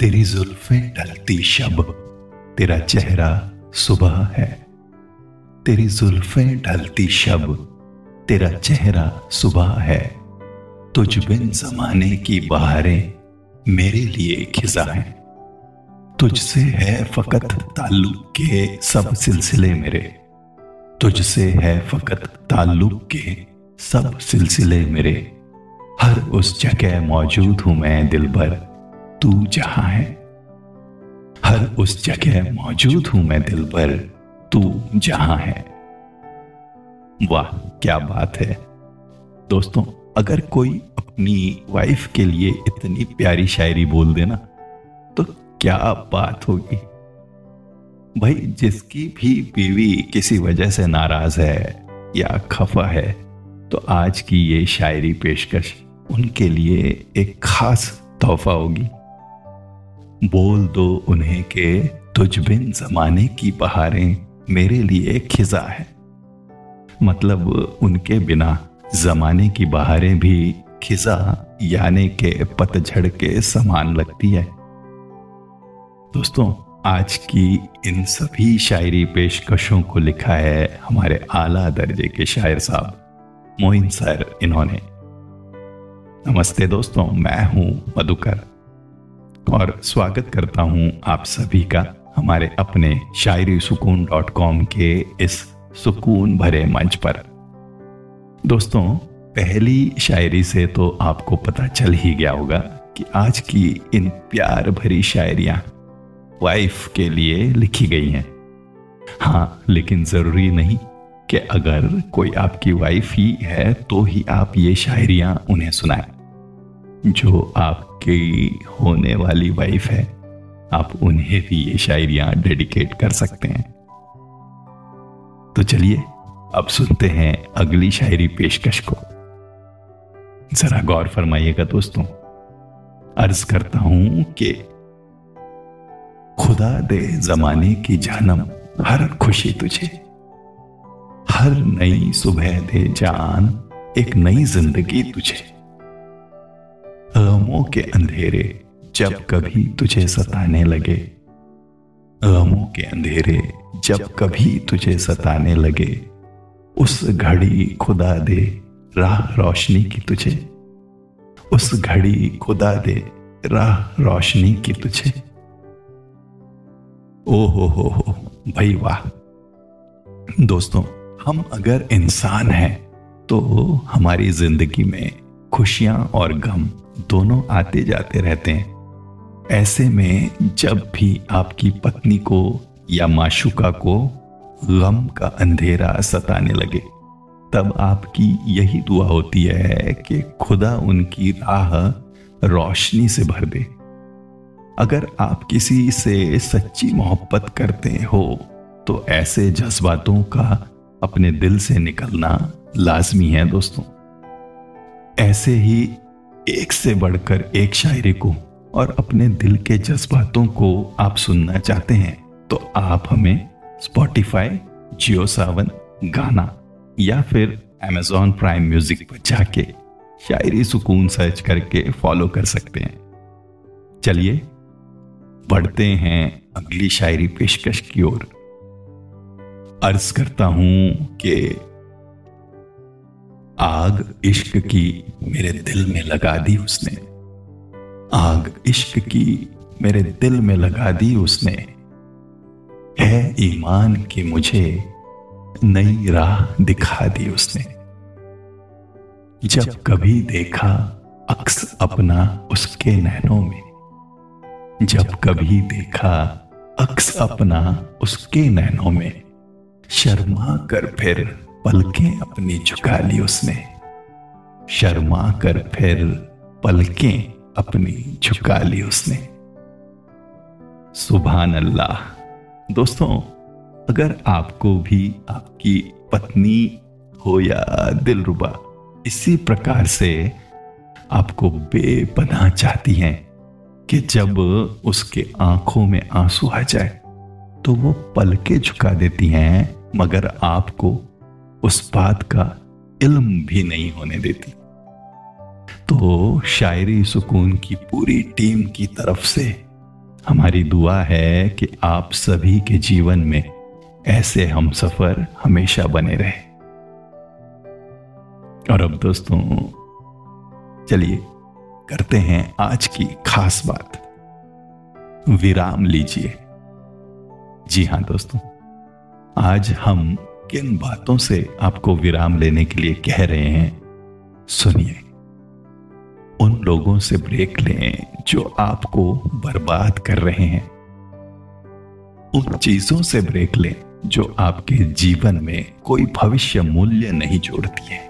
तेरी जुल्फें ढलती शब, तेरा चेहरा सुबह है। तेरी जुल्फें ढलती शब, तेरा चेहरा सुबह है। तुझ बिन जमाने की बहारें मेरे लिए खिजा है। तुझसे है फकत ताल्लुक के सब सिलसिले मेरे। तुझसे है फकत ताल्लुक के सब सिलसिले मेरे। हर उस जगह मौजूद हूँ मैं दिल भर। तू जहाँ है। हर उस जगह मौजूद हूँ मैं दिल पर। तू जहाँ है। वाह, क्या बात है। दोस्तों, अगर कोई अपनी वाइफ के लिए इतनी प्यारी शायरी बोल देना तो क्या बात होगी? भाई, जिसकी भी बीवी किसी वजह से नाराज़ है या खफा है तो आज की ये शायरी पेशकश उनके लिए एक खास तोहफा होगी। बोल दो उन्हें के तुझ बिन जमाने की बहारें मेरे लिए खिजा है। मतलब उनके बिना जमाने की बहारें भी खिजा, यानी के पतझड़ के समान लगती है। दोस्तों, आज की इन सभी शायरी पेशकशों को लिखा है हमारे आला दर्जे के शायर साहब, मोइन सर इन्होंने। नमस्ते दोस्तों, मैं हूँ मधुकर। और स्वागत करता हूँ आप सभी का हमारे अपने शायरी सुकून डॉट कॉम के इस सुकून भरे मंच पर। दोस्तों, पहली शायरी से तो आपको पता चल ही गया होगा कि आज की इन प्यार भरी शायरियाँ वाइफ के लिए लिखी गई हैं। हाँ लेकिन ज़रूरी नहीं कि अगर कोई आपकी वाइफ ही है तो ही आप ये शायरियाँ उन्हें सुनाएँ। जो आपकी होने वाली वाइफ है, आप उन्हें भी ये शायरियाँ डेडिकेट कर सकते हैं। तो चलिए, अब सुनते हैं अगली शायरी पेशकश को। जरा गौर फरमाइएगा दोस्तों, अर्ज़ करता हूँ कि खुदा दे जमाने की जानम हर खुशी तुझे। हर नई सुबह दे जान, एक नई ज़िंदगी तुझे। गमों के अंधेरे जब कभी तुझे सताने लगे। गमों के अंधेरे जब कभी तुझे सताने लगे। उस घड़ी खुदा दे राह रोशनी की तुझे। उस घड़ी खुदा दे राह रोशनी की तुझे। ओ हो हो हो, भाई वाह। दोस्तों, हम अगर इंसान हैं तो हमारी ज़िंदगी में खुशियाँ और गम दोनों आते जाते रहते हैं। ऐसे में जब भी आपकी पत्नी को या माशुका को गम का अंधेरा सताने लगे, तब आपकी यही दुआ होती है कि खुदा उनकी राह रोशनी से भर दे। अगर आप किसी से सच्ची मोहब्बत करते हो तो ऐसे जज्बातों का अपने दिल से निकलना लाजमी है दोस्तों। ऐसे ही एक से बढ़कर एक शायरी को और अपने दिल के जज्बातों को आप सुनना चाहते हैं तो आप हमें स्पॉटिफाई जियो सावन गाना या फिर एमेजॉन प्राइम म्यूज़िक पर जाके शायरी सुकून सर्च करके फॉलो कर सकते हैं। चलिए, बढ़ते हैं अगली शायरी पेशकश की ओर। अर्ज़ करता हूँ कि आग इश्क की मेरे दिल में लगा दी उसने। आग इश्क की मेरे दिल में लगा दी उसने। है ईमान की मुझे नई राह दिखा दी उसने। जब कभी देखा अक्स अपना उसके नैनों में। जब कभी देखा अक्स अपना उसके नैनों में। शर्मा कर फिर पलकें अपनी झुका ली उसने शर्मा कर फिर पलकें अपनी झुका ली उसने। सुबहान अल्लाह दोस्तों, अगर आपको भी आपकी पत्नी हो या दिलरुबा, इसी प्रकार से आपको बेपनाह चाहती हैं कि जब उसके आँखों में आँसू आ जाए तो वो पलके झुका देती हैं, मगर आपको उस बात का इल्म भी नहीं होने देती। तो शायरी सुकून की पूरी टीम की तरफ़ से हमारी दुआ है कि आप सभी के जीवन में ऐसे हम सफ़र हमेशा बने रहे। और अब दोस्तों, चलिए करते हैं आज की खास बात। विराम लीजिए। जी हाँ दोस्तों, आज हम किन बातों से आपको विराम लेने के लिए कह रहे हैं? सुनिए। उन लोगों से ब्रेक लें जो आपको बर्बाद कर रहे हैं। उन चीज़ों से ब्रेक लें जो आपके जीवन में कोई भविष्य मूल्य नहीं जोड़ती है।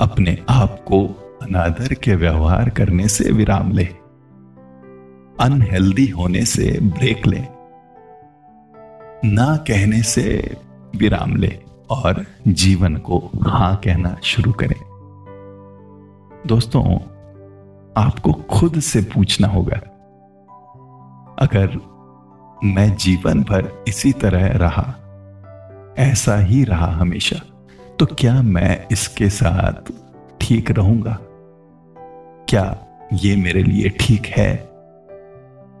अपने आप को अनादर के व्यवहार करने से विराम ले। अनहेल्दी होने से ब्रेक ले। ना कहने से विराम ले और जीवन को हाँ कहना शुरू करें। दोस्तों, आपको खुद से पूछना होगा, अगर मैं जीवन भर इसी तरह रहा, ऐसा ही रहा हमेशा तो क्या मैं इसके साथ ठीक रहूँगा? क्या ये मेरे लिए ठीक है?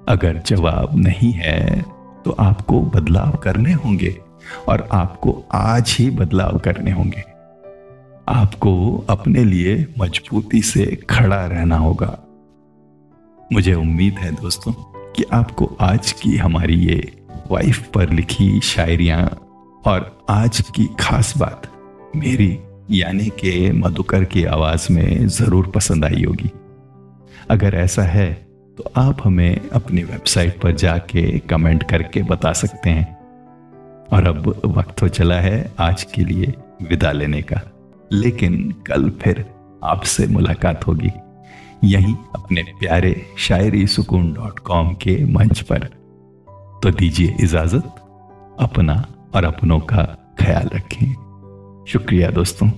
अगर जवाब नहीं है तो आपको बदलाव करने होंगे। और आपको आज ही बदलाव करने होंगे। आपको अपने लिए मजबूती से खड़ा रहना होगा। मुझे उम्मीद है दोस्तों कि आपको आज की हमारी ये वाइफ पर लिखी शायरियाँ और आज की खास बात मेरी यानी के मधुकर की आवाज़ में ज़रूर पसंद आई होगी। अगर ऐसा है तो आप हमें अपनी वेबसाइट पर जाके कमेंट करके बता सकते हैं। और अब वक्त हो चला है आज के लिए विदा लेने का। लेकिन कल फिर आपसे मुलाकात होगी। यहीं अपने प्यारे शायरी सुकून डॉट कॉम के मंच पर। तो दीजिए इजाज़त, अपना और अपनों का ख्याल रखें। शुक्रिया दोस्तों।